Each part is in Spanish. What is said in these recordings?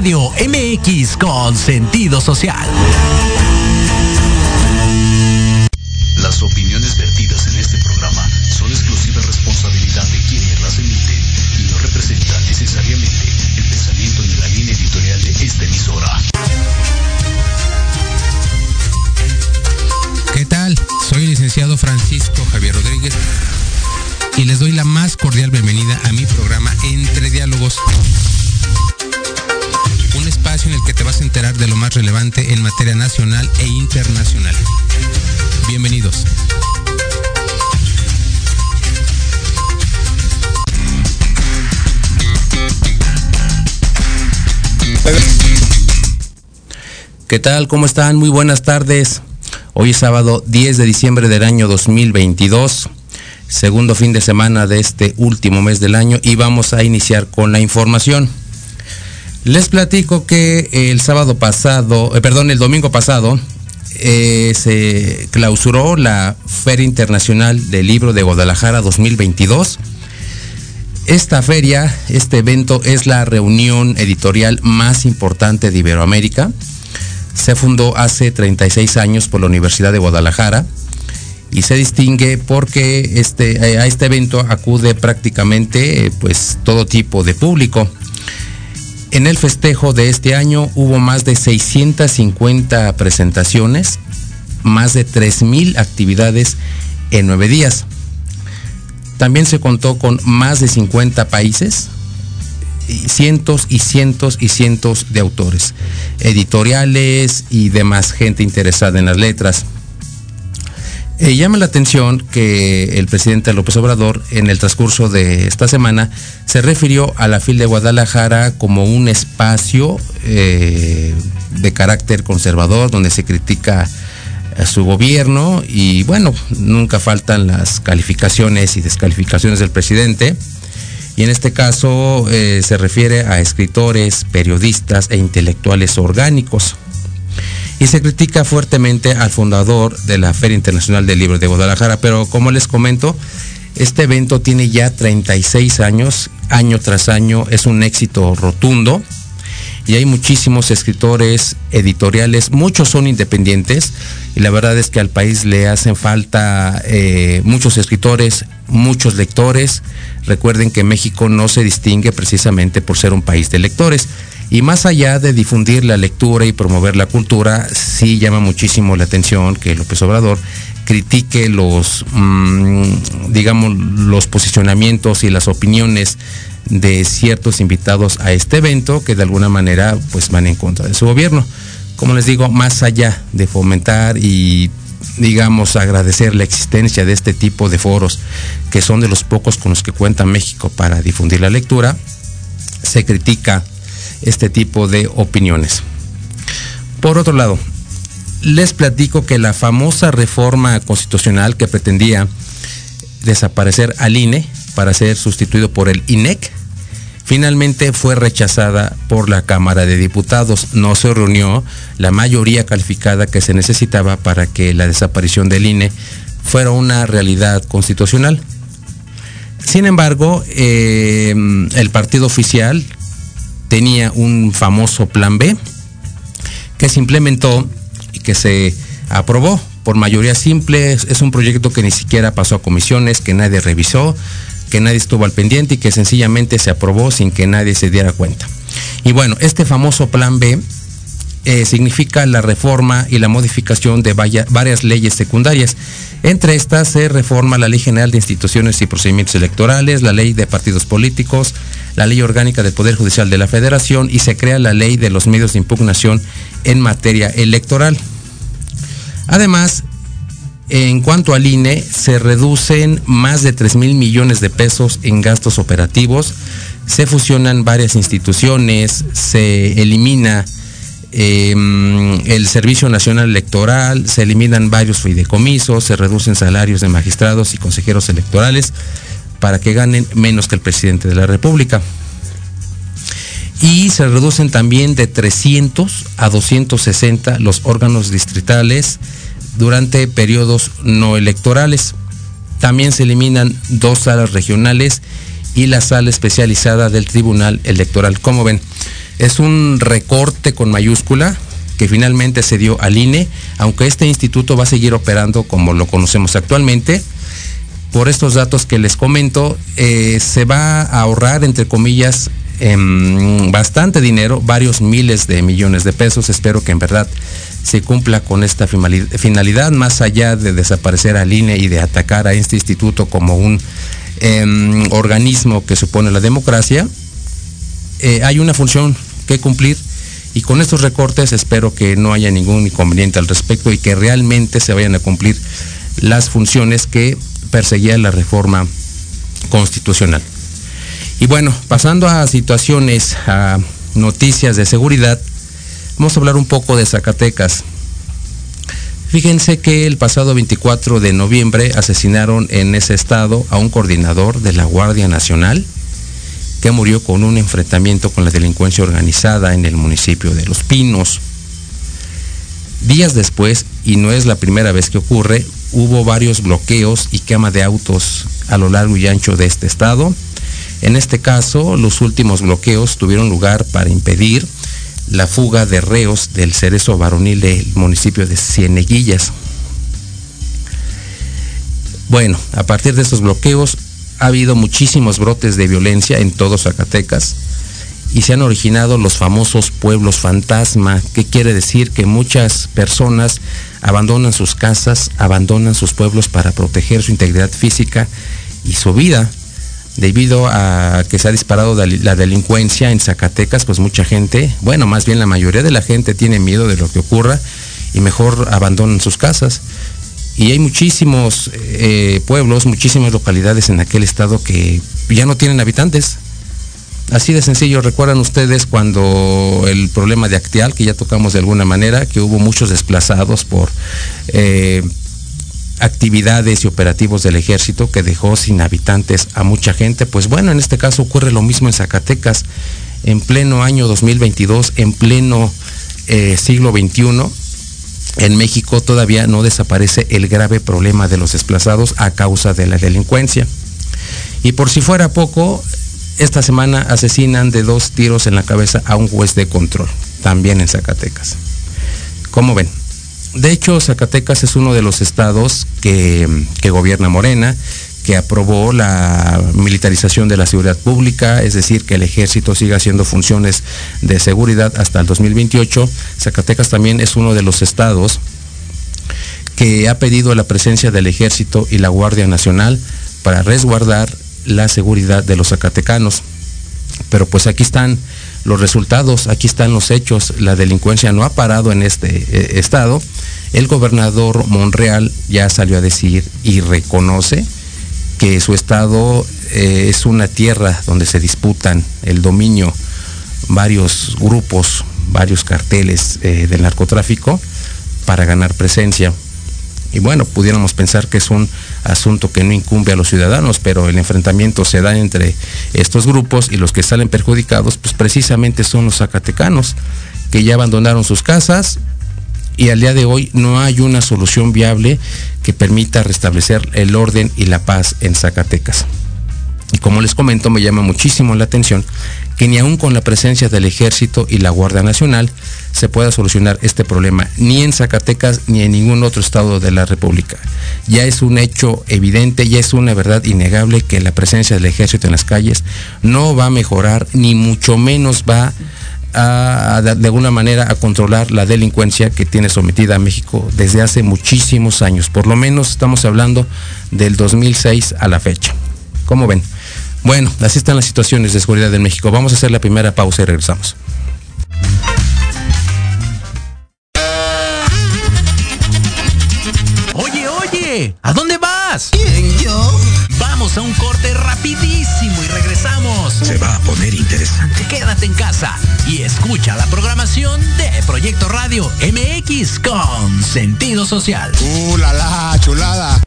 Radio MX con sentido social. ¿Qué tal? ¿Cómo están? Muy buenas tardes. Hoy es sábado 10 de diciembre del año 2022, segundo fin de semana de este último mes del año y vamos a iniciar con la información. Les platico que el sábado pasado, eh, perdón, el domingo pasado, eh, se clausuró la Feria Internacional del Libro de Guadalajara 2022. Esta feria, este evento es la reunión editorial más importante de Iberoamérica se fundó hace 36 años por la Universidad de Guadalajara y se distingue porque este, a este evento acude prácticamente eh, pues todo tipo de público. En el festejo de este año hubo más de 650 presentaciones, más de 3.000 actividades en nueve días. También se contó con más de 50 países, cientos y cientos y cientos de autores, editoriales y demás gente interesada en las letras. Eh, llama la atención que el presidente López Obrador en el transcurso de esta semana se refirió a la FIL de Guadalajara como un espacio eh, de carácter conservador donde se critica a su gobierno y bueno, nunca faltan las calificaciones y descalificaciones del presidente y en este caso eh, se refiere a escritores, periodistas e intelectuales orgánicos. Y se critica fuertemente al fundador de la Feria Internacional del Libro de Guadalajara, pero como les comento, este evento tiene ya 36 años, año tras año, es un éxito rotundo y hay muchísimos escritores editoriales, muchos son independientes y la verdad es que al país le hacen falta eh, muchos escritores, muchos lectores. Recuerden que México no se distingue precisamente por ser un país de lectores. Y más allá de difundir la lectura y promover la cultura, sí llama muchísimo la atención que López Obrador critique los, mm, digamos, los posicionamientos y las opiniones de ciertos invitados a este evento que de alguna manera pues van en contra de su gobierno. Como les digo, más allá de fomentar y digamos agradecer la existencia de este tipo de foros que son de los pocos con los que cuenta México para difundir la lectura, se critica este tipo de opiniones. Por otro lado, les platico que la famosa reforma constitucional que pretendía desaparecer al INE para ser sustituido por el INEC, finalmente fue rechazada por la Cámara de Diputados. No se reunió la mayoría calificada que se necesitaba para que la desaparición del INE fuera una realidad constitucional. Sin embargo, eh, el partido oficial tenía un famoso plan B que se implementó y que se aprobó por mayoría simple. Es un proyecto que ni siquiera pasó a comisiones, que nadie revisó, que nadie estuvo al pendiente y que sencillamente se aprobó sin que nadie se diera cuenta. Y bueno, este famoso plan B eh, significa la reforma y la modificación de varias leyes secundarias. Entre estas se reforma la Ley General de Instituciones y Procedimientos Electorales, la Ley de Partidos Políticos, la Ley Orgánica del Poder Judicial de la Federación y se crea la Ley de los Medios de Impugnación en materia electoral. Además, en cuanto al INE, se reducen más de 3 mil millones de pesos en gastos operativos, se fusionan varias instituciones, se elimina Em, el Servicio Nacional Electoral, se eliminan varios fideicomisos, se reducen salarios de magistrados y consejeros electorales para que ganen menos que el presidente de la República. Y se reducen también de 300 a 260 los órganos distritales durante periodos no electorales. También se eliminan dos salas regionales y la sala especializada del Tribunal Electoral. Como ven, es un recorte con mayúscula que finalmente se dio al INE, aunque este instituto va a seguir operando como lo conocemos actualmente. Por estos datos que les comento, eh, se va a ahorrar, entre comillas, em, bastante dinero, varios miles de millones de pesos. Espero que en verdad se cumpla con esta finalidad, más allá de desaparecer al INE y de atacar a este instituto como un em, organismo que supone la democracia, eh, hay una función que cumplir y con estos recortes espero que no haya ningún inconveniente al respecto y que realmente se vayan a cumplir las funciones que perseguía la reforma constitucional. Y bueno, pasando a situaciones, a noticias de seguridad, Vamos a hablar un poco de Zacatecas. Fíjense que el pasado 24 de noviembre asesinaron en ese estado a un coordinador de la Guardia Nacional que murió con un enfrentamiento con la delincuencia organizada en el municipio de Los Pinos. Días después, y no es la primera vez que ocurre, hubo varios bloqueos y quema de autos a lo largo y ancho de este estado. En este caso, los últimos bloqueos tuvieron lugar para impedir la fuga de reos del cerezo varonil del municipio de Cieneguillas. Bueno, a partir de estos bloqueos ha habido muchísimos brotes de violencia en todo Zacatecas y se han originado los famosos pueblos fantasma, que quiere decir que muchas personas abandonan sus casas, abandonan sus pueblos para proteger su integridad física y su vida debido a que se ha disparado la delincuencia en Zacatecas, pues mucha gente, bueno, más bien la mayoría de la gente tiene miedo de lo que ocurra y mejor abandonan sus casas. Y hay muchísimos eh, pueblos, muchísimas localidades en aquel estado que ya no tienen habitantes. Así de sencillo, recuerdan ustedes cuando el problema de Actial, que ya tocamos de alguna manera, que hubo muchos desplazados por eh, actividades y operativos del ejército que dejó sin habitantes a mucha gente. Pues bueno, en este caso ocurre lo mismo en Zacatecas, en pleno año 2022, en pleno eh, siglo XXI. En México todavía no desaparece el grave problema de los desplazados a causa de la delincuencia. Y por si fuera poco, esta semana asesinan de dos tiros en la cabeza a un juez de control, también en Zacatecas. ¿Cómo ven? De hecho, Zacatecas es uno de los estados que, gobierna Morena, que aprobó la militarización de la seguridad pública, es decir, que el ejército siga haciendo funciones de seguridad hasta el 2028. Zacatecas también es uno de los estados que ha pedido la presencia del ejército y la Guardia Nacional para resguardar la seguridad de los zacatecanos. Pero pues aquí están los resultados, aquí están los hechos, la delincuencia no ha parado en este eh, estado. El gobernador Monreal ya salió a decir y reconoce que su estado eh, es una tierra donde se disputan el dominio varios grupos, varios carteles eh, del narcotráfico para ganar presencia. Y bueno, pudiéramos pensar que es un asunto que no incumbe a los ciudadanos, pero el enfrentamiento se da entre estos grupos y los que salen perjudicados, pues precisamente son los zacatecanos, que ya abandonaron sus casas y al día de hoy no hay una solución viable que permita restablecer el orden y la paz en Zacatecas. Y como les comento, me llama muchísimo la atención que ni aún con la presencia del ejército y la Guardia Nacional se pueda solucionar este problema, ni en Zacatecas ni en ningún otro estado de la República. Ya es un hecho evidente, ya es una verdad innegable que la presencia del ejército en las calles no va a mejorar, ni mucho menos va de alguna manera a controlar la delincuencia que tiene sometida a México desde hace muchísimos años. Por lo menos estamos hablando del 2006 a la fecha. ¿Cómo ven? Bueno, así están las situaciones de seguridad en México. Vamos a hacer la primera pausa y regresamos. Oye, oye, ¿a dónde vas? ¿Quién, yo? Vamos a un corte rapidísimo y regresamos. Se va a poner interesante. Quédate en casa y escucha la programación de Proyecto Radio MX con sentido social. ¡Uh, la, la chulada!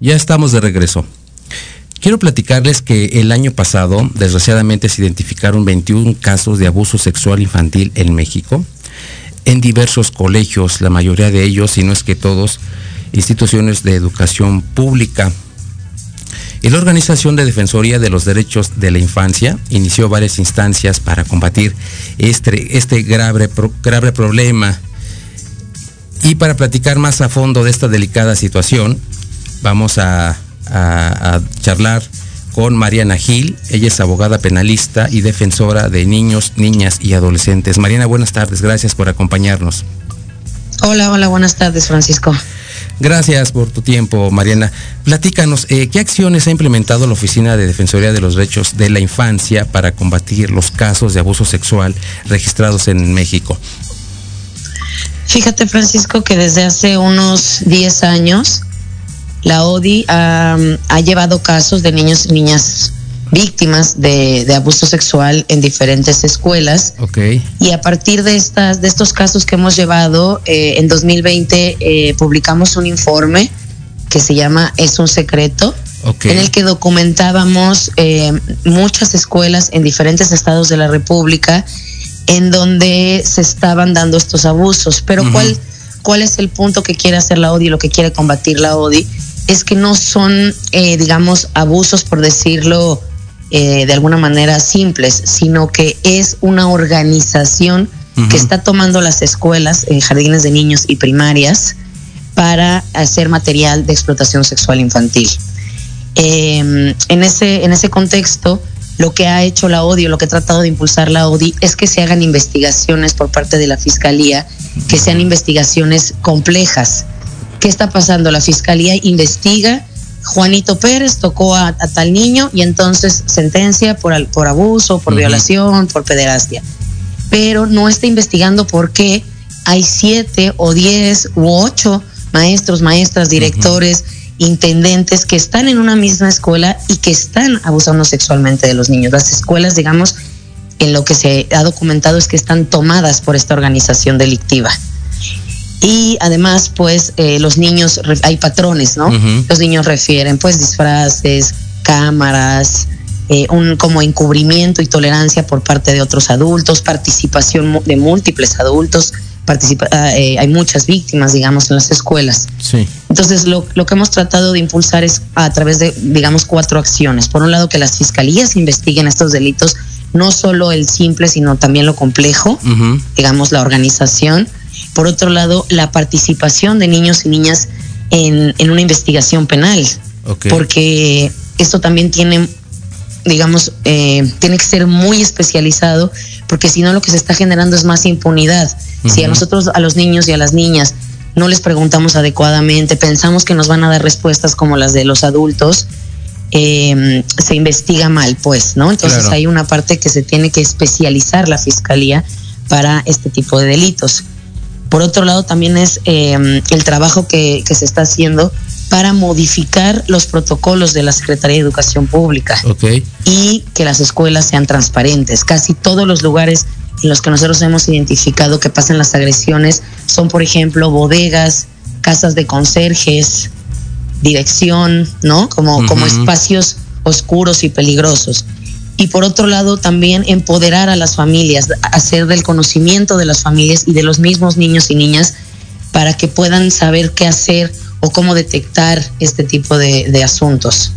Ya estamos de regreso. Quiero platicarles que el año pasado, desgraciadamente, se identificaron 21 casos de abuso sexual infantil en México, en diversos colegios, la mayoría de ellos, si no es que todos, instituciones de educación pública. Y la Organización de Defensoría de los Derechos de la Infancia inició varias instancias para combatir este, este grave, grave problema. Y para platicar más a fondo de esta delicada situación, vamos a, charlar con Mariana Gil. Ella es abogada penalista y defensora de niños, niñas y adolescentes. Mariana, buenas tardes. Gracias por acompañarnos. Hola, hola, buenas tardes, Francisco. Gracias por tu tiempo, Mariana. Platícanos, eh, ¿qué acciones ha implementado la Oficina de Defensoría de los Derechos de la Infancia para combatir los casos de abuso sexual registrados en México? Fíjate, Francisco, que desde hace unos 10 años la ODI ha, llevado casos de niños y niñas víctimas de, abuso sexual en diferentes escuelas. Okay. Y a partir de estas, de estos casos que hemos llevado, eh, en 2020 eh, publicamos un informe que se llama Es un secreto, en el que documentábamos eh, muchas escuelas en diferentes estados de la República en donde se estaban dando estos abusos. Pero ¿cuál, ¿cuál es el punto que quiere hacer la ODI, lo que quiere combatir la ODI? Es que no son, digamos, abusos, por decirlo, eh, de alguna manera simples, sino que es una organización que está tomando las escuelas, eh, jardines de niños y primarias para hacer material de explotación sexual infantil. Em, en, ese, en ese contexto, lo que ha hecho la ODI, lo que ha tratado de impulsar la ODI, es que se hagan investigaciones por parte de la Fiscalía, que sean investigaciones complejas. ¿Qué está pasando? La Fiscalía investiga Juanito Pérez tocó a, tal niño y entonces sentencia por, por abuso, por violación, por pederastia. Pero no está investigando por qué hay siete o diez u ocho maestros, maestras, directores, intendentes que están en una misma escuela y que están abusando sexualmente de los niños. Las escuelas, digamos, en lo que se ha documentado es que están tomadas por esta organización delictiva. Y además, pues, eh, los niños, hay patrones, ¿no? Los niños refieren, pues, disfraces, cámaras, eh, un como encubrimiento y tolerancia por parte de otros adultos, participación de múltiples adultos, participa ah, eh, hay muchas víctimas, digamos, en las escuelas. Sí. Entonces, lo, lo, que hemos tratado de impulsar es a través de, digamos, cuatro acciones. Por un lado, que las fiscalías investiguen estos delitos, no solo el simple, sino también lo complejo, digamos, la organización por otro lado, la participación de niños y niñas en, una investigación penal, porque esto también tiene, digamos, eh, tiene que ser muy especializado, porque si no lo que se está generando es más impunidad. Si a nosotros, a los niños y a las niñas, no les preguntamos adecuadamente, pensamos que nos van a dar respuestas como las de los adultos, eh, se investiga mal, pues, ¿no? Entonces hay una parte que se tiene que especializar la fiscalía para este tipo de delitos. Por otro lado, también es em, el trabajo que, se está haciendo para modificar los protocolos de la Secretaría de Educación Pública y que las escuelas sean transparentes. Casi todos los lugares en los que nosotros hemos identificado que pasan las agresiones son, por ejemplo, bodegas, casas de conserjes, dirección, ¿no? Como, como espacios oscuros y peligrosos y por otro lado también empoderar a las familias, hacer del conocimiento de las familias y de los mismos niños y niñas para que puedan saber qué hacer o cómo detectar este tipo de, asuntos.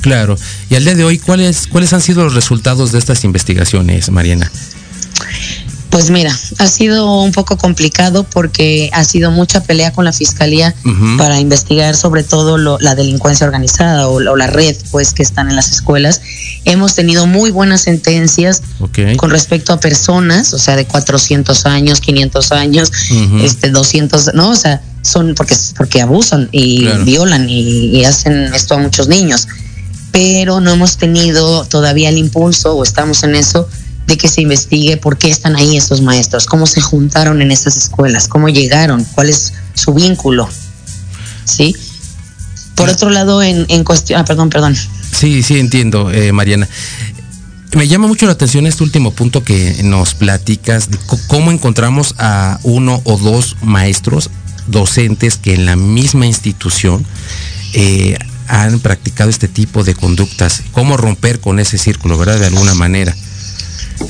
Claro. Y al día de hoy, ¿cuáles, ¿cuáles han sido los resultados de estas investigaciones, Mariana? Pues mira, ha sido un poco complicado porque ha sido mucha pelea con la fiscalía para investigar sobre todo la delincuencia organizada o, la red, pues, que están en las escuelas. Hemos tenido muy buenas sentencias con respecto a personas, o sea, de 400 años, 500 años, este 200, no, o sea, son porque porque abusan y violan y hacen esto a muchos niños. Pero no hemos tenido todavía el impulso o estamos en eso de que se investigue por qué están ahí estos maestros, cómo se juntaron en esas escuelas, cómo llegaron, cuál es su vínculo. ¿Sí? Por otro lado, en, en cuestión, ah, perdón, perdón. Sí, sí, entiendo, eh, Mariana. Me llama mucho la atención este último punto que nos platicas, de cómo encontramos a uno o dos maestros docentes que en la misma institución eh, han practicado este tipo de conductas. ¿Cómo romper con ese círculo, verdad? De alguna manera.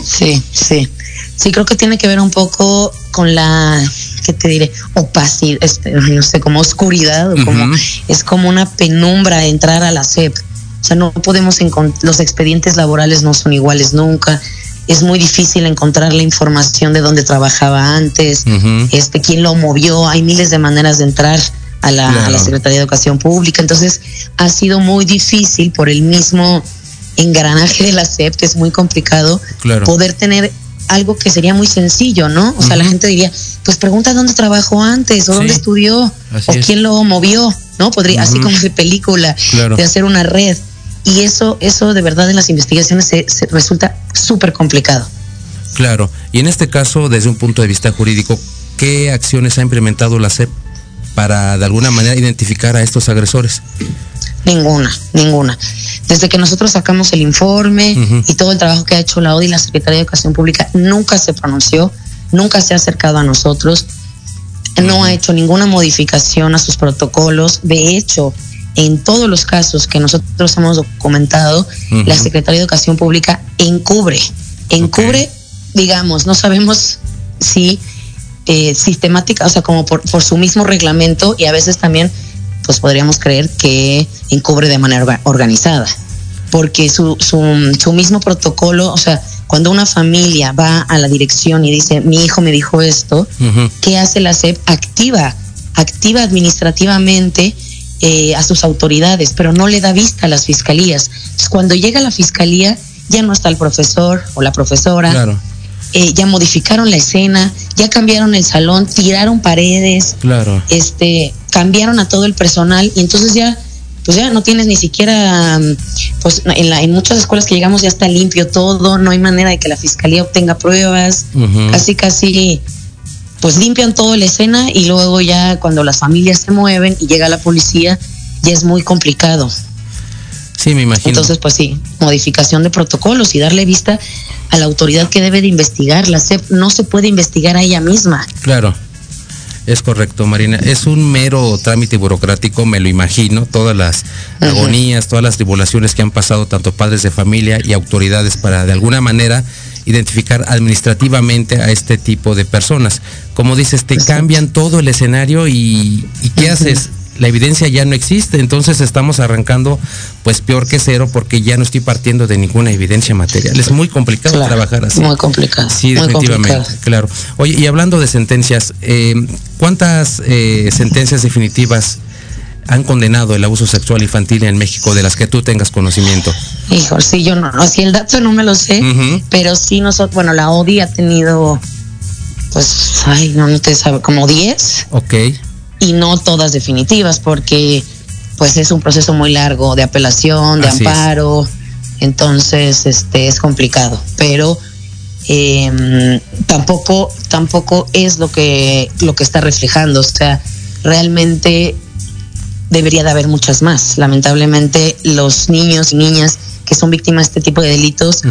Sí, sí. Sí, creo que tiene que ver un poco con la, ¿qué te diré? Opacidad, este, no sé, como oscuridad, o como, es como una penumbra entrar a la SEP. O sea, no podemos encontrar, los expedientes laborales no son iguales nunca. Es muy difícil encontrar la información de dónde trabajaba antes, este, quién lo movió. Hay miles de maneras de entrar a la, a la Secretaría de Educación Pública. Entonces, ha sido muy difícil por el mismo engranaje de la SEP, que es muy complicado, poder tener algo que sería muy sencillo, ¿no? O sea, la gente diría, pues pregunta dónde trabajó antes, o dónde estudió, o quién lo movió, ¿no? Podría, así como de película, de hacer una red. Y eso, eso de verdad en las investigaciones se, resulta súper complicado. Claro. Y en este caso, desde un punto de vista jurídico, ¿qué acciones ha implementado la SEP para de alguna manera identificar a estos agresores? Ninguna, ninguna. Desde que nosotros sacamos el informe y todo el trabajo que ha hecho la ODI la Secretaría de Educación Pública, nunca se pronunció, nunca se ha acercado a nosotros, no ha hecho ninguna modificación a sus protocolos. De hecho, en todos los casos que nosotros hemos documentado, la Secretaría de Educación Pública encubre, encubre, digamos, no sabemos si eh, sistemática, o sea, como por, por su mismo reglamento y a veces también pues podríamos creer que encubre de manera organizada, porque su, su, mismo protocolo, o sea, cuando una familia va a la dirección y dice, mi hijo me dijo esto, ¿qué hace la SEP? Activa, activa administrativamente eh, a sus autoridades, pero no le da vista a las fiscalías. Entonces, cuando llega la fiscalía, ya no está el profesor o la profesora. Claro. Eh, ya modificaron la escena, ya cambiaron el salón, tiraron paredes, claro. este, cambiaron a todo el personal y entonces ya, pues ya no tienes ni siquiera, mm, pues en, la, en muchas escuelas que llegamos ya está limpio todo, no hay manera de que la fiscalía obtenga pruebas, casi casi, pues limpian toda la escena y luego ya cuando las familias se mueven y llega la policía, ya es muy complicado. Sí, me imagino. Entonces, pues sí, modificación de protocolos y darle vista a la autoridad que debe de investigar. La SEP no se puede investigar a ella misma. Claro. Es correcto, Marina. Es un mero trámite burocrático, me lo imagino, todas las agonías, todas las tribulaciones que han pasado tanto padres de familia y autoridades para de alguna manera identificar administrativamente a este tipo de personas. Como dices, te cambian todo el escenario y, y ¿qué haces? La evidencia ya no existe, entonces estamos arrancando pues peor que cero porque ya no estoy partiendo de ninguna evidencia material. Es muy complicado trabajar así. Muy complicado. Sí, definitivamente, claro. Oye, y hablando de sentencias, eh, ¿cuántas eh, sentencias definitivas han condenado el abuso sexual infantil en México de las que tú tengas conocimiento? Hijo, sí, yo no, no, si el dato no me lo sé, pero sí nosotros, bueno, la ODI ha tenido, pues, ay, no, no te sabe, como 10. Ok y no todas definitivas porque pues es un proceso muy largo de apelación, de amparo, entonces este es complicado, pero em, tampoco tampoco es lo que lo que está reflejando, o sea, realmente debería de haber muchas más. Lamentablemente los niños y niñas que son víctimas de este tipo de delitos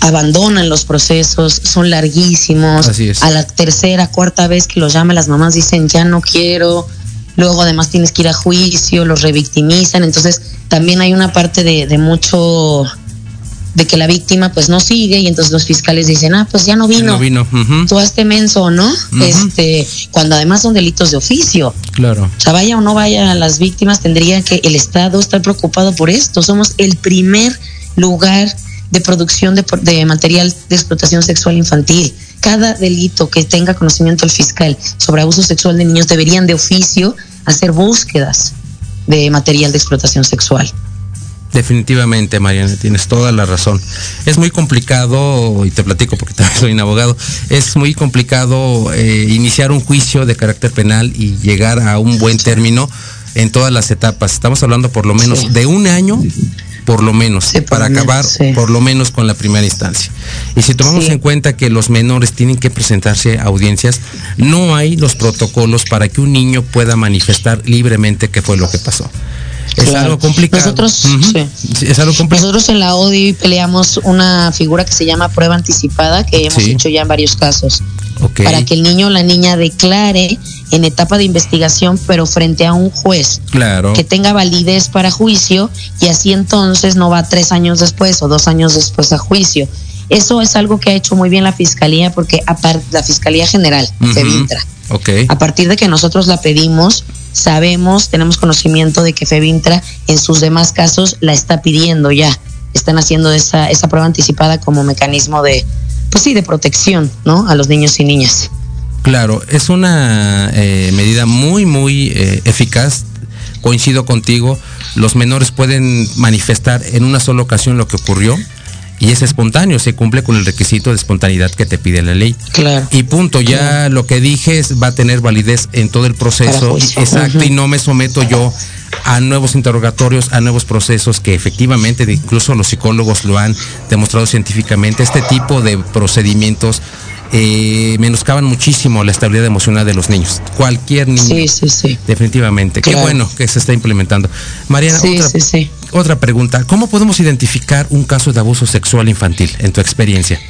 abandonan los procesos, son larguísimos. A la tercera, cuarta vez que los llama, las mamás dicen, ya no quiero. Luego además tienes que ir a juicio, los revictimizan. Entonces también hay una parte de, mucho de que la víctima pues no sigue y entonces los fiscales dicen, ah, pues ya no vino. No vino. Tú hazte menso, ¿no? Este, cuando además son delitos de oficio. Claro. O sea, vaya o no vaya a las víctimas, tendría que el Estado estar preocupado por esto. Somos el primer lugar de producción de, material de explotación sexual infantil. Cada delito que tenga conocimiento el fiscal sobre abuso sexual de niños deberían de oficio hacer búsquedas de material de explotación sexual. Definitivamente, Mariana, tienes toda la razón. Es muy complicado, y te platico porque también soy un abogado, es muy complicado eh, iniciar un juicio de carácter penal y llegar a un buen término en todas las etapas. Estamos hablando por lo menos de un año por lo menos, para acabar por lo menos con la primera instancia. Y si tomamos en cuenta que los menores tienen que presentarse a audiencias, no hay los protocolos para que un niño pueda manifestar libremente qué fue lo que pasó. Es algo complicado. Nosotros, es algo complicado. Nosotros en la ODI peleamos una figura que se llama prueba anticipada, que hemos hecho ya en varios casos. Para que el niño o la niña declare en etapa de investigación, pero frente a un juez. Claro. Que tenga validez para juicio y así entonces no va tres años después o dos años después a juicio. Eso es algo que ha hecho muy bien la Fiscalía, porque la Fiscalía General, FEBINTRA, a partir de que nosotros la pedimos, sabemos, tenemos conocimiento de que FEBINTRA en sus demás casos la está pidiendo ya. Están haciendo esa, esa prueba anticipada como mecanismo de, pues sí, de protección, ¿no? A los niños y niñas. Claro, es una eh, medida muy, muy eh, eficaz. Coincido contigo, los menores pueden manifestar en una sola ocasión lo que ocurrió y es espontáneo, se cumple con el requisito de espontaneidad que te pide la ley. Claro. Y punto, ya lo que dije va a tener validez en todo el proceso. Exacto, y no me someto yo a nuevos interrogatorios, a nuevos procesos que efectivamente, incluso los psicólogos lo han demostrado científicamente, este tipo de procedimientos eh, menoscaban muchísimo la estabilidad emocional de los niños. Cualquier niño. Sí, sí, sí. Definitivamente. Qué bueno que se está implementando. Mariana, otra, otra pregunta. ¿Cómo podemos identificar un caso de abuso sexual infantil en tu experiencia?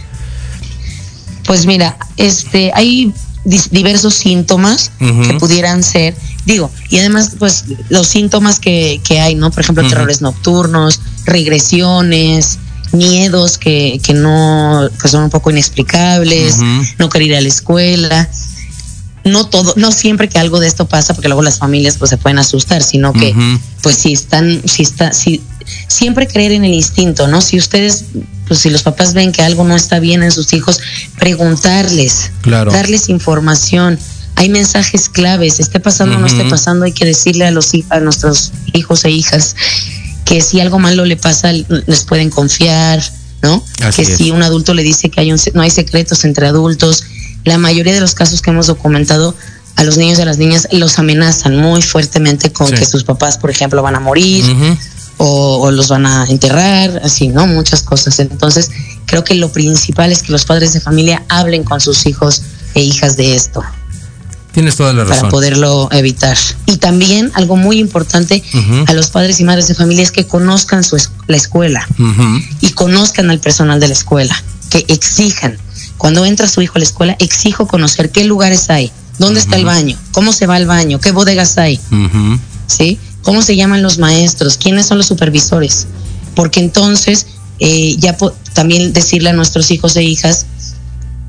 Pues mira, este, hay diversos síntomas que pudieran ser, digo, y además, pues los síntomas que, que hay, ¿no? Por ejemplo, terrores nocturnos, regresiones, miedos que, que no, pues son un poco inexplicables, no querer ir a la escuela. No todo, no siempre que algo de esto pasa, porque luego las familias pues se pueden asustar, sino que pues si están, si está, si siempre creer en el instinto, ¿no? Si ustedes, pues si los papás ven que algo no está bien en sus hijos, preguntarles, darles información. Hay mensajes claves, esté pasando o no esté pasando, hay que decirle a los a nuestros hijos e hijas que si algo malo le pasa, les pueden confiar, ¿no? que si un adulto le dice que hay un, no hay secretos entre adultos, la mayoría de los casos que hemos documentado a los niños y a las niñas los amenazan muy fuertemente con que sus papás, por ejemplo, van a morir o, o, los van a enterrar, así, ¿no? Muchas cosas. Entonces, creo que lo principal es que los padres de familia hablen con sus hijos e hijas de esto. Tienes toda la razón. Para poderlo evitar. Y también algo muy importante a los padres y madres de familia es que conozcan su la escuela y conozcan al personal de la escuela, que exijan. Cuando entra su hijo a la escuela, exijo conocer qué lugares hay, dónde está el baño, cómo se va al baño, qué bodegas hay, ¿sí? ¿Cómo se llaman los maestros? ¿Quiénes son los supervisores? Porque entonces eh, ya también decirle a nuestros hijos e hijas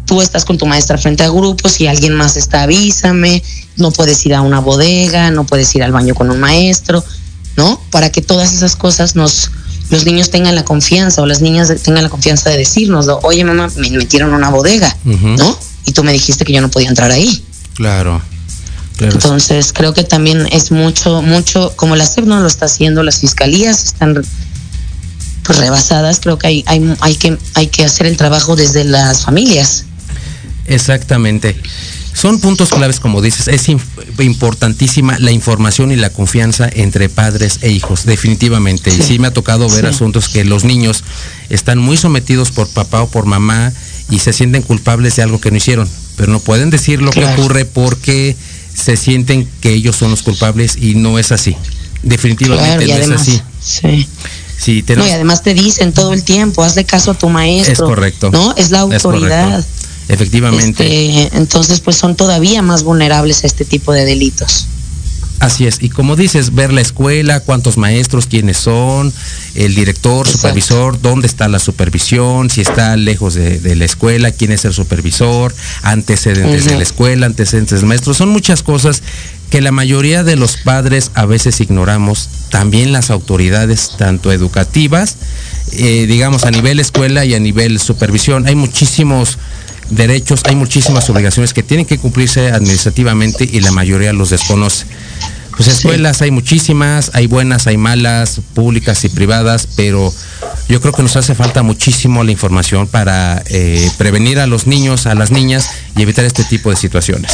tú estás con tu maestra frente a grupos y alguien más está, avísame, no puedes ir a una bodega, no puedes ir al baño con un maestro, ¿no? Para que todas esas cosas nos, los niños tengan la confianza o las niñas tengan la confianza de decirnos, oye mamá, me metieron a una bodega, ¿no? Y tú me dijiste que yo no podía entrar ahí. Claro. Entonces creo que también es mucho, mucho, como la SEP no lo está haciendo, las fiscalías están rebasadas, creo que hay, hay, hay, que hay que hacer el trabajo desde las familias. Exactamente. Son puntos claves, como dices, es importantísima la información y la confianza entre padres e hijos, definitivamente. Y sí me ha tocado ver asuntos que los niños están muy sometidos por papá o por mamá y se sienten culpables de algo que no hicieron, pero no pueden decir lo que ocurre porque se sienten que ellos son los culpables y no es así. Definitivamente no es así. Sí. Sí, no, y además te dicen todo el tiempo, hazle caso a tu maestro. Es correcto. ¿No? Es la autoridad. Efectivamente. Este, entonces, pues son todavía más vulnerables a este tipo de delitos. Así es, y como dices, ver la escuela, cuántos maestros, quiénes son, el director, supervisor, dónde está la supervisión, si está lejos de, la escuela, quién es el supervisor, antecedentes de la escuela, antecedentes del maestro, son muchas cosas que la mayoría de los padres a veces ignoramos, también las autoridades, tanto educativas, eh, digamos a nivel escuela y a nivel supervisión, hay muchísimos derechos, hay muchísimas obligaciones que tienen que cumplirse administrativamente y la mayoría los desconoce. Pues escuelas hay muchísimas, hay buenas, hay malas, públicas y privadas, pero yo creo que nos hace falta muchísimo la información para eh, prevenir a los niños, a las niñas y evitar este tipo de situaciones.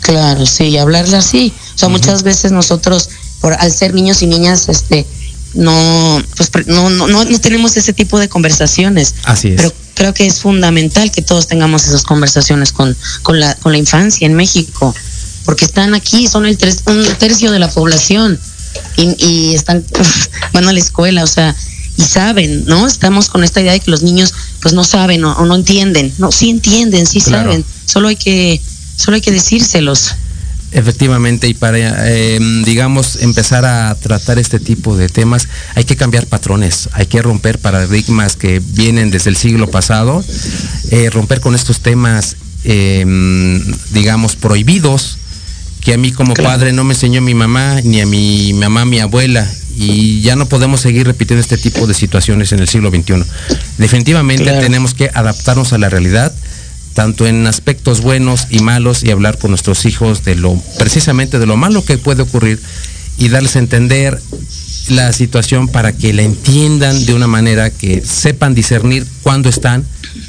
Claro, sí, hablarle así. O sea, muchas veces nosotros, por, al ser niños y niñas, este, no, pues no, no, no, tenemos ese tipo de conversaciones. Así es. Pero creo que es fundamental que todos tengamos esas conversaciones con, con, la, con la infancia en México, porque están aquí, son el un tercio de la población y, y están, van a la escuela, o sea, y saben, ¿no? Estamos con esta idea de que los niños pues no saben o, no entienden. No, sí entienden, sí saben, solo hay que, solo hay que decírselos. Efectivamente, y para, em, digamos, empezar a tratar este tipo de temas, hay que cambiar patrones, hay que romper paradigmas que vienen desde el siglo pasado, eh, romper con estos temas, em, digamos, prohibidos, que a mí como padre no me enseñó mi mamá, ni a mi mamá, mi abuela, y ya no podemos seguir repitiendo este tipo de situaciones en el siglo XXI. Definitivamente tenemos que adaptarnos a la realidad tanto en aspectos buenos y malos y hablar con nuestros hijos de lo precisamente de lo malo que puede ocurrir y darles a entender la situación para que la entiendan de una manera que sepan discernir cuándo están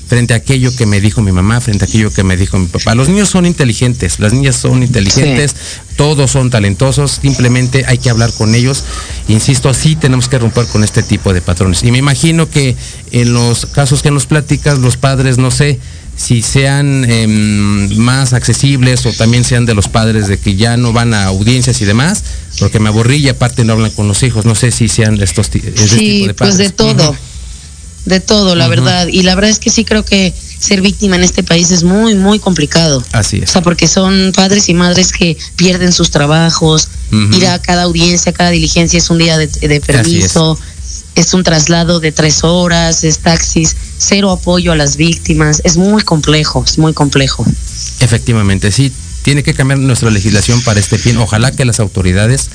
frente a aquello que me dijo mi mamá, frente a aquello que me dijo mi papá. Los niños son inteligentes, las niñas son inteligentes, todos son talentosos, simplemente hay que hablar con ellos. Insisto, así tenemos que romper con este tipo de patrones. Y me imagino que en los casos que nos platicas, los padres, no sé, si sean em, más accesibles o también sean de los padres de que ya no van a audiencias y demás, porque me aburrí y aparte no hablan con los hijos. No sé si sean estos sí, tipo de padres. pues de todo, de todo, la verdad. Y la verdad es que sí creo que ser víctima en este país es muy, muy complicado. Así es. O sea, porque son padres y madres que pierden sus trabajos, ir a cada audiencia, cada diligencia es un día de, de permiso es un traslado de tres horas, es taxis, cero apoyo a las víctimas, es muy complejo, es muy complejo. Efectivamente, sí, tiene que cambiar nuestra legislación para este fin. Ojalá que las autoridades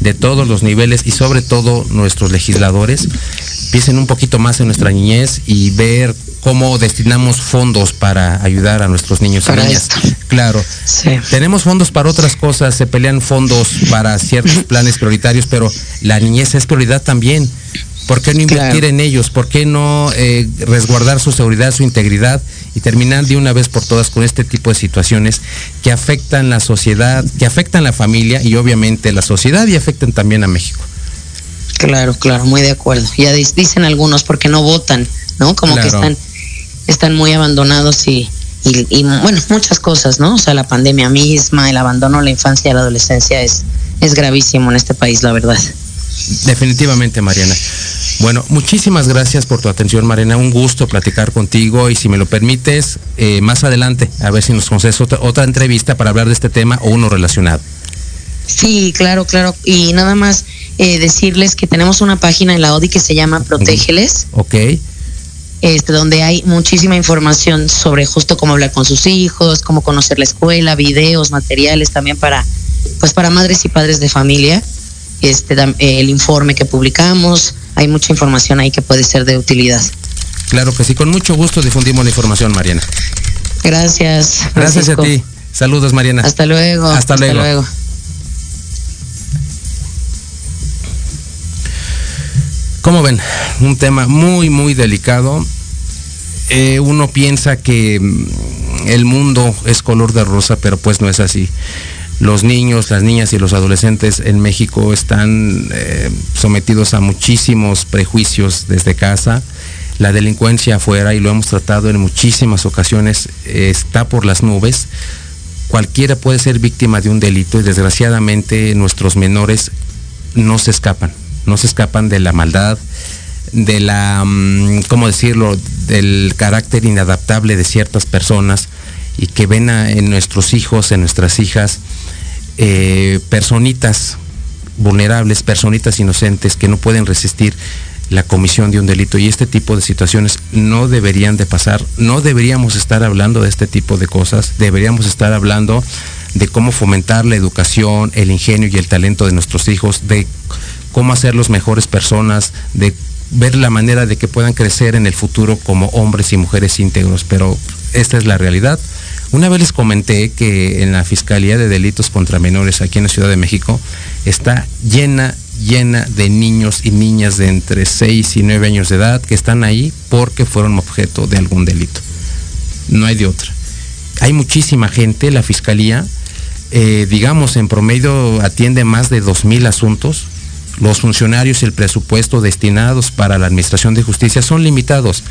de todos los niveles y sobre todo nuestros legisladores piensen un poquito más en nuestra niñez y ver cómo destinamos fondos para ayudar a nuestros niños y niñas. Claro. Tenemos fondos para otras cosas, se pelean fondos para ciertos planes prioritarios, pero la niñez es prioridad también. ¿Por qué no invertir en ellos? ¿Por qué no eh, resguardar su seguridad, su integridad y terminar de una vez por todas con este tipo de situaciones que afectan la sociedad, que afectan la familia y obviamente la sociedad y afectan también a México? Claro, claro, muy de acuerdo. Ya dicen algunos porque no votan, ¿no? Como que están, están muy abandonados y, y, bueno, muchas cosas, ¿no? O sea, la pandemia misma, el abandono a la infancia y a la adolescencia es, es gravísimo en este país, la verdad. Definitivamente, Mariana. Bueno, muchísimas gracias por tu atención, Mariana. Un gusto platicar contigo y si me lo permites, eh, más adelante, a ver si nos concedes otra, entrevista para hablar de este tema o uno relacionado. Sí, claro, claro. Y nada más eh, decirles que tenemos una página en la ODI que se llama Protégeles. Ok. Este, donde hay muchísima información sobre justo cómo hablar con sus hijos, cómo conocer la escuela, videos, materiales también para, pues para madres y padres de familia este, el informe que publicamos. Hay mucha información ahí que puede ser de utilidad. Claro que sí, con mucho gusto difundimos la información, Mariana. Gracias. Gracias a ti. Saludos, Mariana. Hasta luego. Hasta, luego. Como ven, un tema muy, muy delicado. Eh, uno piensa que mm, el mundo es color de rosa, pero pues no es así los niños, las niñas y los adolescentes en México están eh, sometidos a muchísimos prejuicios desde casa. La delincuencia afuera, y lo hemos tratado en muchísimas ocasiones, está por las nubes. Cualquiera puede ser víctima de un delito y desgraciadamente nuestros menores no se escapan, no se escapan de la maldad, de la, mm, ¿cómo decirlo?, del carácter inadaptable de ciertas personas y que ven en nuestros hijos, en nuestras hijas, eh, personitas vulnerables, personitas inocentes que no pueden resistir la comisión de un delito. Y este tipo de situaciones no deberían de pasar, no deberíamos estar hablando de este tipo de cosas, deberíamos estar hablando de cómo fomentar la educación, el ingenio y el talento de nuestros hijos, de cómo hacerlos mejores personas, de ver la manera de que puedan crecer en el futuro como hombres y mujeres íntegros, pero esta es la realidad. Una vez les comenté que en la Fiscalía de Delitos contra Menores aquí en la Ciudad de México está llena, llena de niños y niñas de entre 6 y 9 años de edad que están ahí porque fueron objeto de algún delito. No hay de otra. Hay muchísima gente, la Fiscalía, eh, digamos, en promedio atiende más de 2.000 asuntos. Los funcionarios y el presupuesto destinados para la Administración de Justicia son limitados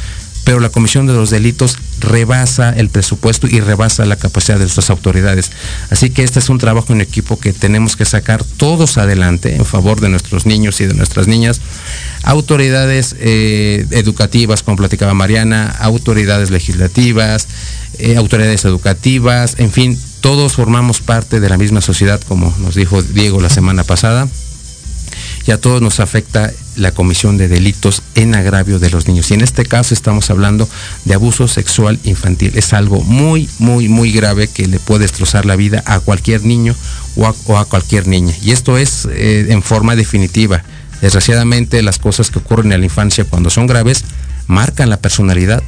pero la comisión de los delitos rebasa el presupuesto y rebasa la capacidad de nuestras autoridades. Así que este es un trabajo en equipo que tenemos que sacar todos adelante en favor de nuestros niños y de nuestras niñas. Autoridades eh, educativas, como platicaba Mariana, autoridades legislativas, eh, autoridades educativas, en fin, todos formamos parte de la misma sociedad, como nos dijo Diego la semana pasada, y a todos nos afecta la comisión de delitos en agravio de los niños. Y en este caso estamos hablando de abuso sexual infantil. Es algo muy, muy, muy grave que le puede destrozar la vida a cualquier niño o a, cualquier niña. Y esto es eh, en forma definitiva. Desgraciadamente las cosas que ocurren en la infancia cuando son graves marcan la personalidad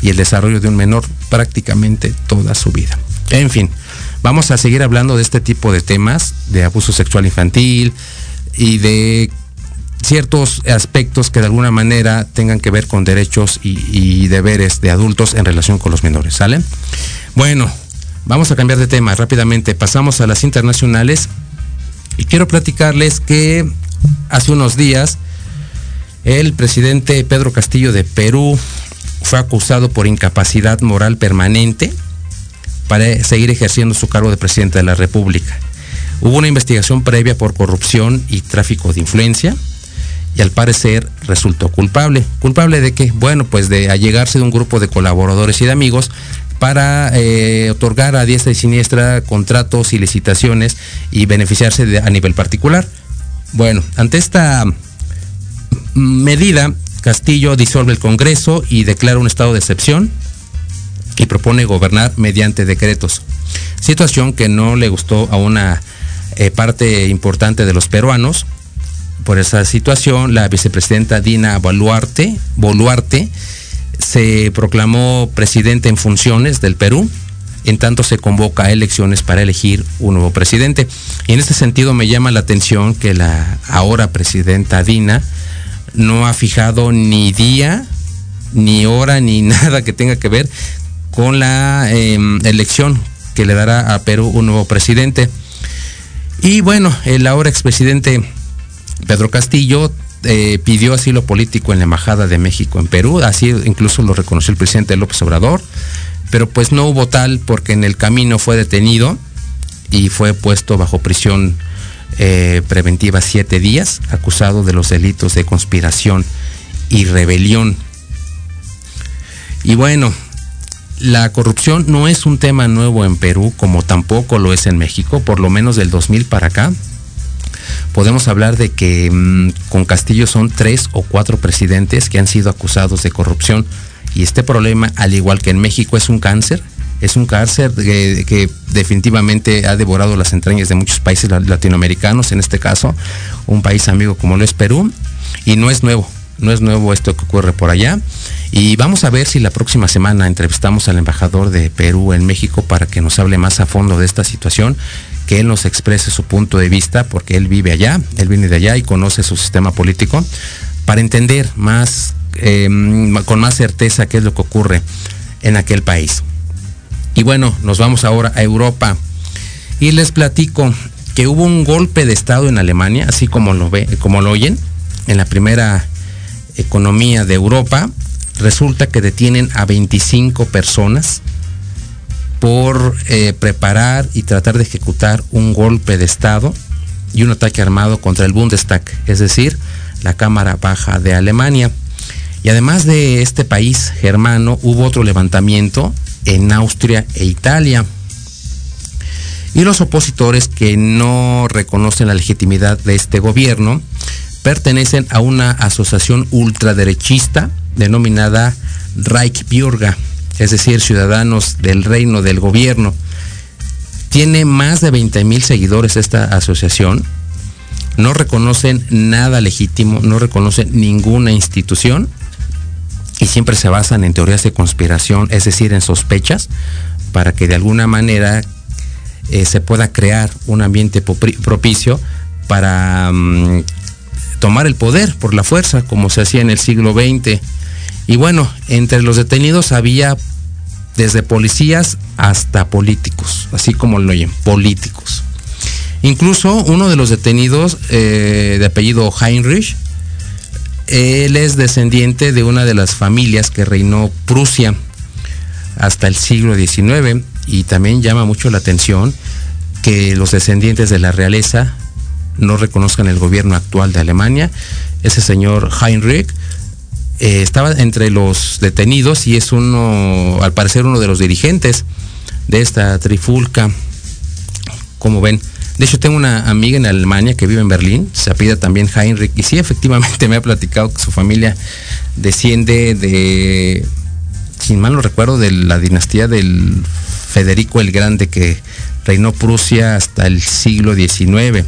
y el desarrollo de un menor prácticamente toda su vida. En fin, vamos a seguir hablando de este tipo de temas, de abuso sexual infantil, y de ciertos aspectos que de alguna manera tengan que ver con derechos y, deberes de adultos en relación con los menores, ¿sale? Bueno, vamos a cambiar de tema rápidamente, pasamos a las internacionales y quiero platicarles que hace unos días el presidente Pedro Castillo de Perú fue acusado por incapacidad moral permanente para seguir ejerciendo su cargo de presidente de la República. Hubo una investigación previa por corrupción y tráfico de influencia y al parecer resultó culpable. ¿Culpable de qué? Bueno, pues de allegarse de un grupo de colaboradores y de amigos para eh, otorgar a diestra y siniestra contratos y licitaciones y beneficiarse a nivel particular. Bueno, ante esta medida, Castillo disuelve el Congreso y declara un estado de excepción y propone gobernar mediante decretos. Situación que no le gustó a una eh, parte importante de los peruanos. Por esa situación, la vicepresidenta Dina Boluarte, Boluarte se proclamó presidente en funciones del Perú, en tanto se convoca a elecciones para elegir un nuevo presidente. Y en este sentido me llama la atención que la ahora presidenta Dina no ha fijado ni día, ni hora, ni nada que tenga que ver con la em, elección que le dará a Perú un nuevo presidente. Y bueno, el ahora expresidente Pedro Castillo eh, pidió asilo político en la Embajada de México en Perú, así incluso lo reconoció el presidente López Obrador, pero pues no hubo tal porque en el camino fue detenido y fue puesto bajo prisión eh, preventiva siete días, acusado de los delitos de conspiración y rebelión. Y bueno, la corrupción no es un tema nuevo en Perú, como tampoco lo es en México, por lo menos del 2000 para acá. Podemos hablar de que mm, con Castillo son tres o cuatro presidentes que han sido acusados de corrupción. Y este problema, al igual que en México, es un cáncer, es un cáncer que, que, definitivamente ha devorado las entrañas de muchos países latinoamericanos, en este caso un país amigo como lo es Perú, y no es nuevo, no es nuevo esto que ocurre por allá. Y vamos a ver si la próxima semana entrevistamos al embajador de Perú en México para que nos hable más a fondo de esta situación, que él nos exprese su punto de vista, porque él vive allá, él viene de allá y conoce su sistema político, para entender más, em, con más certeza qué es lo que ocurre en aquel país. Y bueno, nos vamos ahora a Europa y les platico que hubo un golpe de Estado en Alemania, así como lo, ve, como lo oyen, en la primera economía de Europa, resulta que detienen a 25 personas por eh, preparar y tratar de ejecutar un golpe de Estado y un ataque armado contra el Bundestag, es decir, la Cámara Baja de Alemania. Y además de este país germano, hubo otro levantamiento en Austria e Italia. Y los opositores que no reconocen la legitimidad de este gobierno pertenecen a una asociación ultraderechista denominada Reichbürger, es decir, ciudadanos del reino del gobierno. Tiene más de 20 mil seguidores esta asociación. No reconocen nada legítimo, no reconocen ninguna institución y siempre se basan en teorías de conspiración, es decir, en sospechas, para que de alguna manera eh, se pueda crear un ambiente propicio para mm, tomar el poder por la fuerza, como se hacía en el siglo XX y bueno, entre los detenidos había desde policías hasta políticos, así como lo oyen, políticos. Incluso uno de los detenidos eh, de apellido Heinrich, él es descendiente de una de las familias que reinó Prusia hasta el siglo XIX y también llama mucho la atención que los descendientes de la realeza no reconozcan el gobierno actual de Alemania. Ese señor Heinrich eh, estaba entre los detenidos y es uno, al parecer, uno de los dirigentes de esta trifulca como ven. De hecho, tengo una amiga en Alemania que vive en Berlín, se apida también Heinrich, y sí, efectivamente me ha platicado que su familia desciende de, sin mal no recuerdo, de la dinastía del Federico el Grande que reinó Prusia hasta el siglo XIX.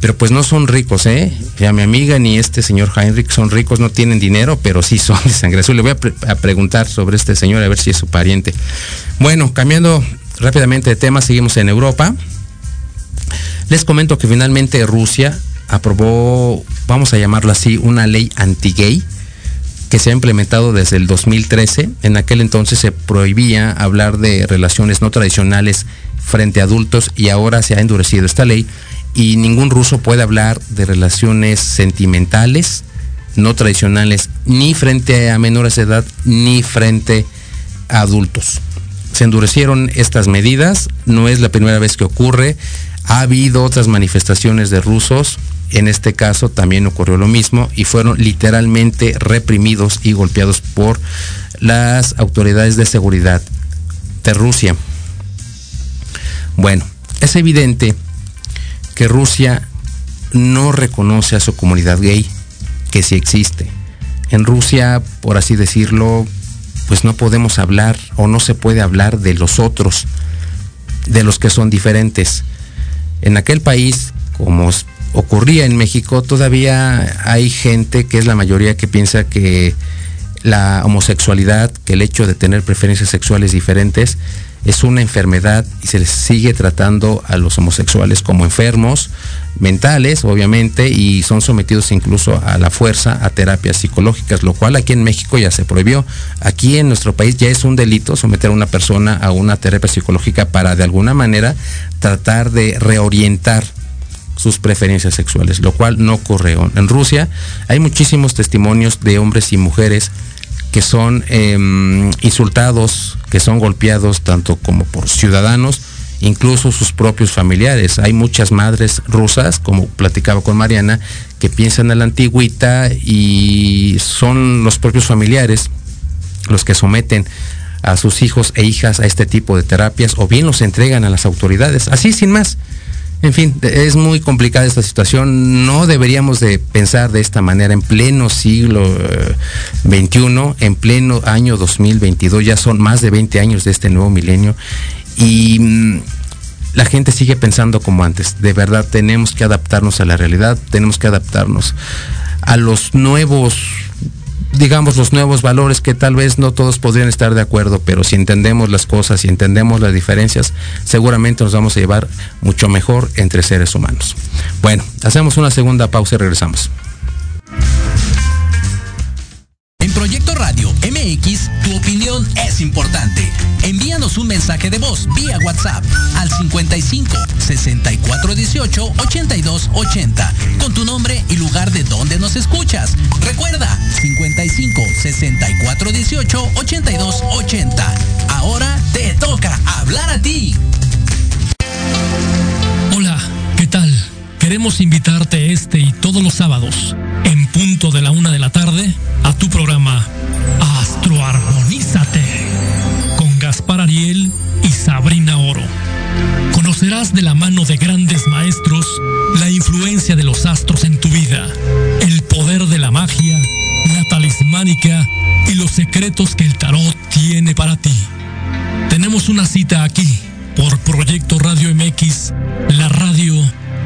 Pero pues no son ricos, ¿eh? Ya mi amiga ni este señor Heinrich son ricos, no tienen dinero, pero sí son de sangre azul. Le voy a, a preguntar sobre este señor a ver si es su pariente. Bueno, cambiando rápidamente de tema, seguimos en Europa. Les comento que finalmente Rusia aprobó, vamos a llamarlo así, una ley anti-gay que se ha implementado desde el 2013. En aquel entonces se prohibía hablar de relaciones no tradicionales frente a adultos y ahora se ha endurecido esta ley y ningún ruso puede hablar de relaciones sentimentales no tradicionales ni frente a menores de edad ni frente a adultos. Se endurecieron estas medidas, no es la primera vez que ocurre, ha habido otras manifestaciones de rusos, en este caso también ocurrió lo mismo y fueron literalmente reprimidos y golpeados por las autoridades de seguridad de Rusia. Bueno, es evidente que Rusia no reconoce a su comunidad gay, que sí existe. En Rusia, por así decirlo, pues no podemos hablar o no se puede hablar de los otros, de los que son diferentes. En aquel país, como ocurría en México, todavía hay gente que es la mayoría que piensa que la homosexualidad, que el hecho de tener preferencias sexuales diferentes, es una enfermedad y se les sigue tratando a los homosexuales como enfermos mentales, obviamente, y son sometidos incluso a la fuerza a terapias psicológicas, lo cual aquí en México ya se prohibió. Aquí en nuestro país ya es un delito someter a una persona a una terapia psicológica para de alguna manera tratar de reorientar sus preferencias sexuales, lo cual no ocurre. En Rusia hay muchísimos testimonios de hombres y mujeres que son em, insultados, que son golpeados tanto como por ciudadanos, incluso sus propios familiares. Hay muchas madres rusas, como platicaba con Mariana, que piensan en la antigüita y son los propios familiares los que someten a sus hijos e hijas a este tipo de terapias o bien los entregan a las autoridades, así sin más. En fin, es muy complicada esta situación. No deberíamos de pensar de esta manera en pleno siglo XXI, eh, en pleno año 2022. Ya son más de 20 años de este nuevo milenio y mm, la gente sigue pensando como antes. De verdad tenemos que adaptarnos a la realidad, tenemos que adaptarnos a los nuevos digamos, los nuevos valores que tal vez no todos podrían estar de acuerdo, pero si entendemos las cosas, y entendemos las diferencias, seguramente nos vamos a llevar mucho mejor entre seres humanos. Bueno, hacemos una segunda pausa y regresamos. En Proyecto Radio MX, tu opinión es importante. Envíanos un mensaje de voz vía WhatsApp al 55 64 18 82 80 con tu nombre y lugar de donde nos escuchas. Recuerda 55 64 18 82 80. Ahora te toca hablar a ti. Hola, ¿qué tal? Queremos invitarte este y todos los sábados, en punto de la una de la tarde, a tu programa Con Gaspar Ariel y Sabrina Oro. Conocerás de la mano de grandes maestros la influencia de los astros en tu vida, el poder de la magia, la talismánica y los secretos que el tarot tiene para ti. Tenemos una cita aquí por Proyecto Radio MX, la radio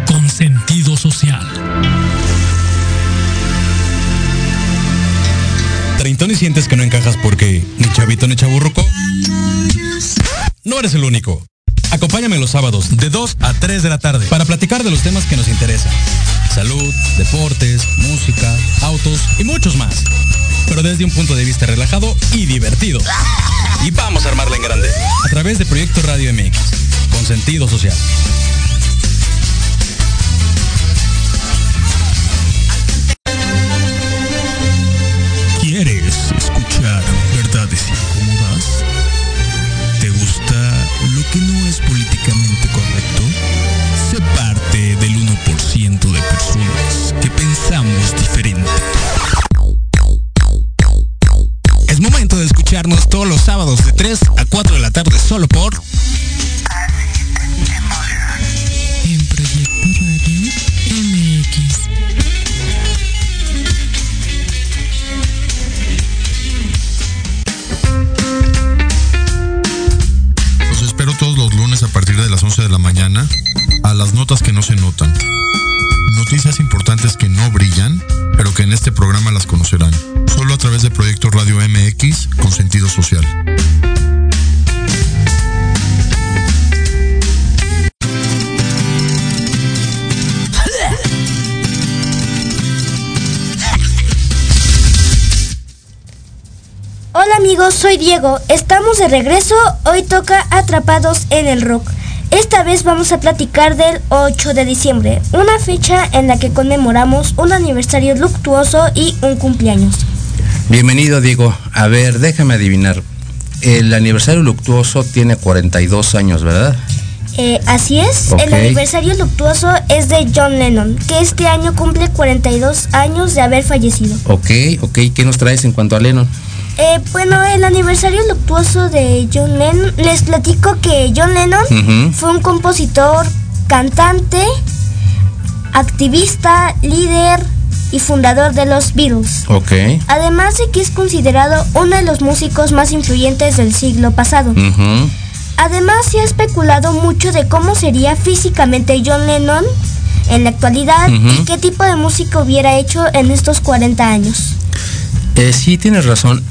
con sentido social. Treintón y sientes que no encajas porque ni chavito ni chaburruco. No eres el único. Acompáñame los sábados de 2 a 3 de la tarde para platicar de los temas que nos interesan. Salud, deportes, música, autos y muchos más. Pero desde un punto de vista relajado y divertido. Y vamos a armarla en grande. A través de Proyecto Radio MX, con sentido social. sábados de 3 a 4 de la tarde solo por... En Proyecto Radio MX. Los espero todos los lunes a partir de las 11 de la mañana a las notas que no se notan. Noticias importantes que no brillan, pero que en este programa las conocerán. Solo a través de Proyecto Radio MX con sentido social. Hola amigos, soy Diego. Estamos de regreso. Hoy toca Atrapados en el Rock. Esta vez vamos a platicar del 8 de diciembre, una fecha en la que conmemoramos un aniversario luctuoso y un cumpleaños. Bienvenido Diego. A ver, déjame adivinar. El aniversario luctuoso tiene 42 años, ¿verdad? Eh, así es, el aniversario luctuoso es de John Lennon, que este año cumple 42 años de haber fallecido. Ok, ok, ¿qué nos traes en cuanto a Lennon? Eh, bueno, el aniversario luctuoso de John Lennon, les platico que John Lennon fue un compositor, cantante, activista, líder y fundador de los Beatles. Ok. Además de que es considerado uno de los músicos más influyentes del siglo pasado. Además se ha especulado mucho de cómo sería físicamente John Lennon en la actualidad y qué tipo de música hubiera hecho en estos 40 años. Eh, sí, tienes razón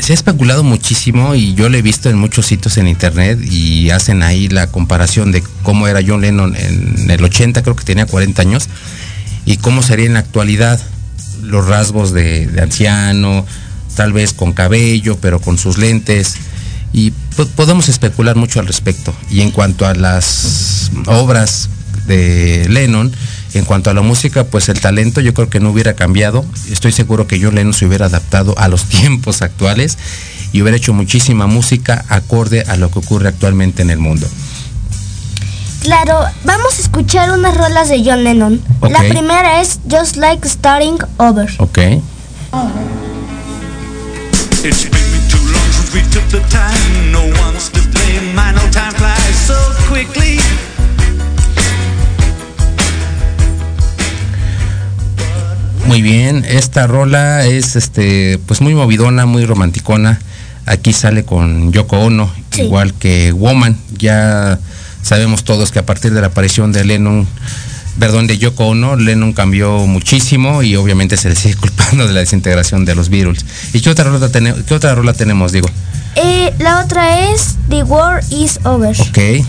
se ha especulado muchísimo y yo lo he visto en muchos sitios en internet y hacen ahí la comparación de cómo era John Lennon en el 80, creo que tenía 40 años, y cómo sería en la actualidad los rasgos de, anciano, tal vez con cabello, pero con sus lentes. Y podemos especular mucho al respecto. Y en cuanto a las obras de Lennon, en cuanto a la música, pues el talento yo creo que no hubiera cambiado. Estoy seguro que John Lennon se hubiera adaptado a los tiempos actuales y hubiera hecho muchísima música acorde a lo que ocurre actualmente en el mundo. Claro, vamos a escuchar unas rolas de John Lennon. La primera es Just Like Starting Over. Ok. Muy bien, esta rola es este pues muy movidona, muy romanticona. Aquí sale con Yoko Ono, igual que Woman. Ya sabemos todos que a partir de la aparición de Lennon, perdón, de Yoko Ono, Lennon cambió muchísimo y obviamente se le sigue culpando de la desintegración de los Beatles. ¿Y qué otra rola, tenemos, qué otra rola tenemos, digo? Eh, la otra es The War is Over. Ok.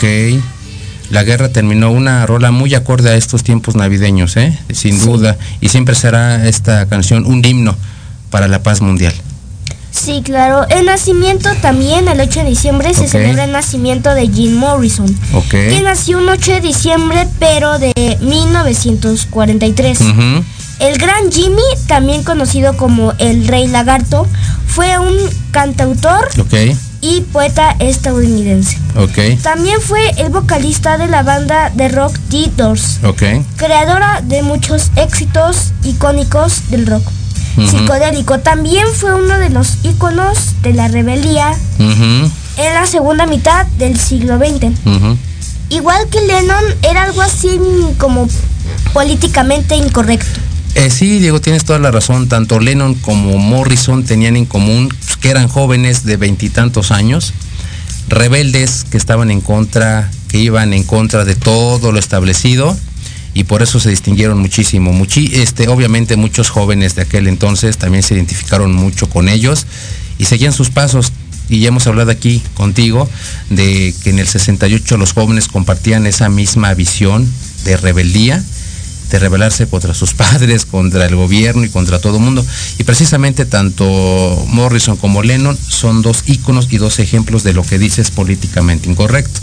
Ok. La guerra terminó una rola muy acorde a estos tiempos navideños, ¿eh? sin duda. Y siempre será esta canción un himno para la paz mundial. Sí, claro. El nacimiento también, el 8 de diciembre, se celebra el nacimiento de Jim Morrison. Que nació un 8 de diciembre, pero de 1943. El gran Jimmy, también conocido como el Rey Lagarto, fue un cantautor y poeta estadounidense. Okay. También fue el vocalista de la banda de rock The Doors, okay. creadora de muchos éxitos icónicos del rock. Psicodélico también fue uno de los íconos de la rebeldía en la segunda mitad del siglo XX. Igual que Lennon, era algo así como políticamente incorrecto. Eh, sí, Diego, tienes toda la razón. Tanto Lennon como Morrison tenían en común que eran jóvenes de veintitantos años, rebeldes que estaban en contra, que iban en contra de todo lo establecido y por eso se distinguieron muchísimo. este, obviamente muchos jóvenes de aquel entonces también se identificaron mucho con ellos y seguían sus pasos. Y ya hemos hablado aquí contigo de que en el 68 los jóvenes compartían esa misma visión de rebeldía de rebelarse contra sus padres, contra el gobierno y contra todo el mundo. Y precisamente tanto Morrison como Lennon son dos íconos y dos ejemplos de lo que dices políticamente incorrecto.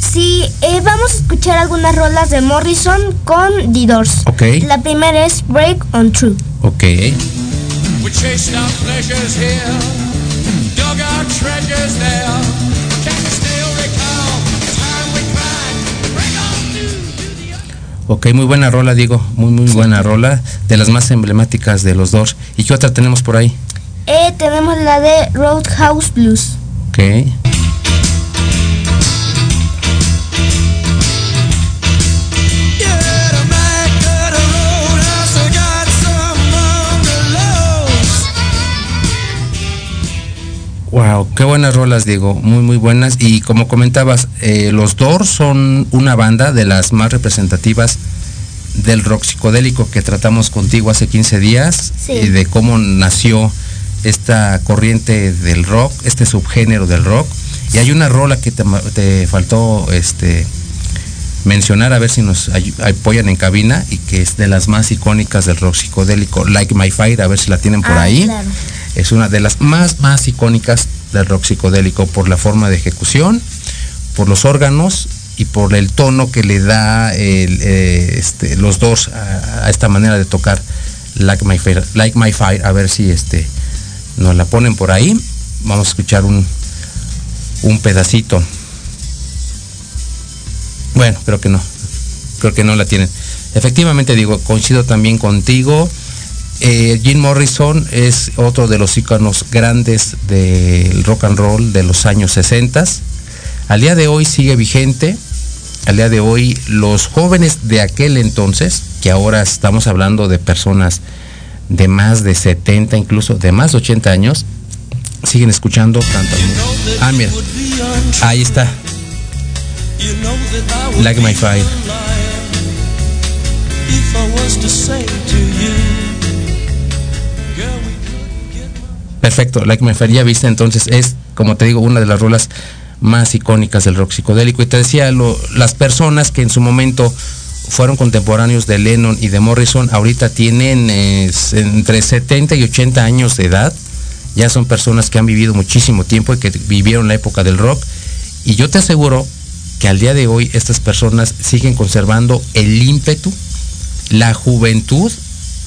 Sí, eh, vamos a escuchar algunas rolas de Morrison con The Doors. Ok. La primera es Break on True. Ok. Ok, muy buena rola, Diego. Muy, muy buena rola. De las más emblemáticas de los dos. ¿Y qué otra tenemos por ahí? Eh, tenemos la de Roadhouse Blues. Ok. Wow, qué buenas rolas, Diego, muy muy buenas. Y como comentabas, eh, los Doors son una banda de las más representativas del rock psicodélico que tratamos contigo hace 15 días y de cómo nació esta corriente del rock, este subgénero del rock. Y hay una rola que te, faltó este, mencionar, a ver si nos apoyan en cabina, y que es de las más icónicas del rock psicodélico, Like My Fire, a ver si la tienen por ah, ahí. Es una de las más, más icónicas del rock psicodélico por la forma de ejecución, por los órganos y por el tono que le da eh, este, los dos a, esta manera de tocar Like My Fire, like My Fire, a ver si este, nos la ponen por ahí. Vamos a escuchar un, un pedacito. Bueno, creo que no. Creo que no la tienen. Efectivamente digo, coincido también contigo. Eh, Jim Morrison es otro de los íconos grandes del rock and roll de los años 60. Al día de hoy sigue vigente. Al día de hoy los jóvenes de aquel entonces, que ahora estamos hablando de personas de más de 70, incluso de más de 80 años, siguen escuchando tanto. Ah, mira. Ahí está. Like My Fire. Perfecto, Like My Fire ya viste, entonces es, como te digo, una de las rolas más icónicas del rock psicodélico. Y te decía, las personas que en su momento fueron contemporáneos de Lennon y de Morrison, ahorita tienen entre 70 y 80 años de edad. Ya son personas que han vivido muchísimo tiempo y que vivieron la época del rock. Y yo te aseguro que al día de hoy estas personas siguen conservando el ímpetu, la juventud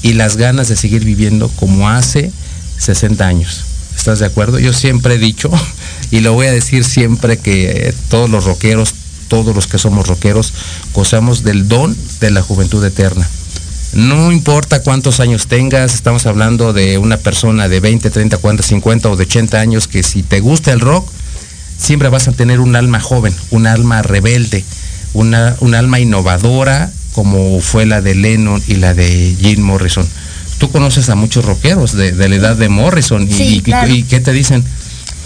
y las ganas de seguir viviendo como hace 60 años. ¿Estás de acuerdo? Yo siempre he dicho, y lo voy a decir siempre, que todos los rockeros, todos los que somos rockeros, gozamos del don de la juventud eterna. No importa cuántos años tengas, estamos hablando de una persona de 20, 30, 40, 50 o de 80 años que si te gusta el rock, siempre vas a tener un alma joven, un alma rebelde, una, un alma innovadora como fue la de Lennon y la de Jim Morrison. Tú conoces a muchos rockeros de, la edad de Morrison y, y, ¿qué te dicen?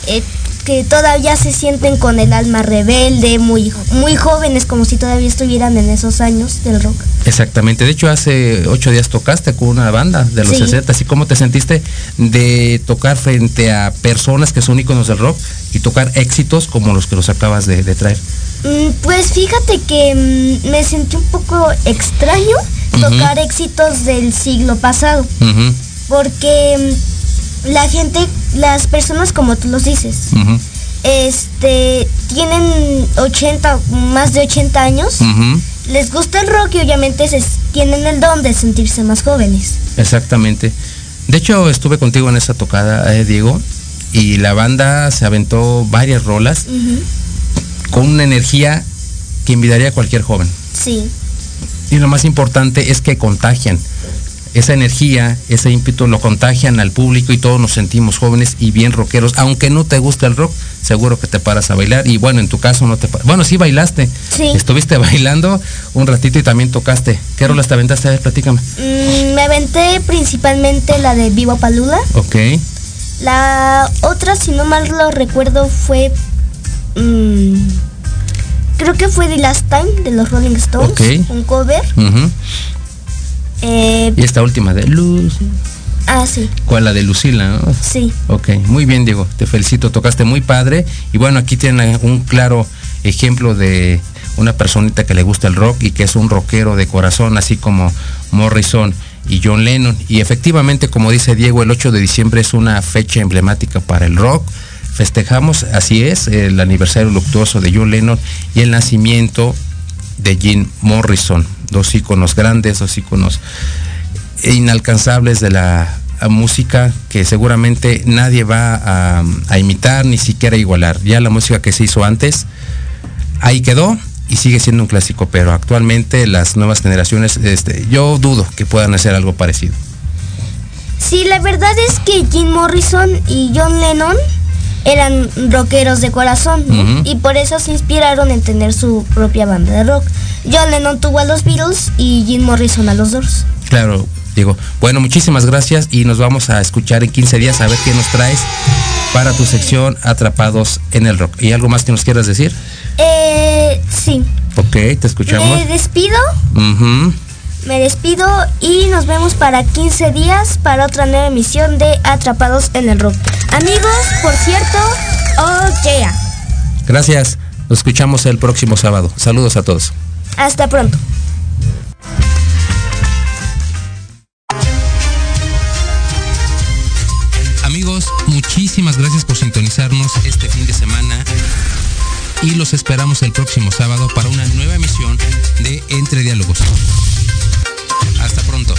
Eh, que todavía se sienten con el alma rebelde, muy, muy jóvenes, como si todavía estuvieran en esos años del rock. Exactamente, de hecho hace ocho días tocaste con una banda de los 60 ¿y cómo te sentiste de tocar frente a personas que son íconos del rock y tocar éxitos como los que los acabas de, traer? Mm, pues fíjate que mm, me sentí un poco extraño tocar éxitos del siglo pasado, porque mm, la gente las personas como tú los dices, este, tienen 80, más de 80 años, les gusta el rock y obviamente se, tienen el don de sentirse más jóvenes. Exactamente. De hecho, estuve contigo en esa tocada, eh, Diego, y la banda se aventó varias rolas con una energía que invitaría a cualquier joven. Sí. Y lo más importante es que contagian esa energía, ese ímpetu lo contagian al público y todos nos sentimos jóvenes y bien rockeros. Aunque no te guste el rock, seguro que te paras a bailar. Y bueno, en tu caso no te Bueno, sí bailaste. Sí. Estuviste bailando un ratito y también tocaste. ¿Qué rolas te aventaste? A ver, platícame. Mm, me aventé principalmente la de Viva Palula. Ok. La otra, si no mal lo recuerdo, fue... Mm, creo que fue The Last Time de los Rolling Stones. Un cover. Eh, y esta última de Luz. Ah, sí. ¿Cuál? La de Lucila, Sí. Ok, muy bien, Diego. Te felicito, tocaste muy padre. Y bueno, aquí tienen un claro ejemplo de una personita que le gusta el rock y que es un rockero de corazón, así como Morrison y John Lennon. Y efectivamente, como dice Diego, el 8 de diciembre es una fecha emblemática para el rock. Festejamos, así es, el aniversario luctuoso de John Lennon y el nacimiento de Jim Morrison dos íconos grandes, dos íconos inalcanzables de la música que seguramente nadie va a, imitar ni siquiera igualar. Ya la música que se hizo antes, ahí quedó y sigue siendo un clásico, pero actualmente las nuevas generaciones, este, yo dudo que puedan hacer algo parecido. Sí, la verdad es que Jim Morrison y John Lennon eran rockeros de corazón y por eso se inspiraron en tener su propia banda de rock. John Lennon tuvo a los Beatles y Jim Morrison a los Doors. Claro, digo, bueno, muchísimas gracias y nos vamos a escuchar en 15 días a ver qué nos traes para tu sección Atrapados en el Rock. ¿Y algo más que nos quieras decir? Eh, sí. Ok, te escuchamos. Me despido. Me despido y nos vemos para 15 días para otra nueva emisión de Atrapados en el Rock. Amigos, por cierto, oh yeah. Gracias. Nos escuchamos el próximo sábado. Saludos a todos. Hasta pronto. Amigos, muchísimas gracias por sintonizarnos este fin de semana y los esperamos el próximo sábado para una nueva emisión de Entre Diálogos. Hasta pronto.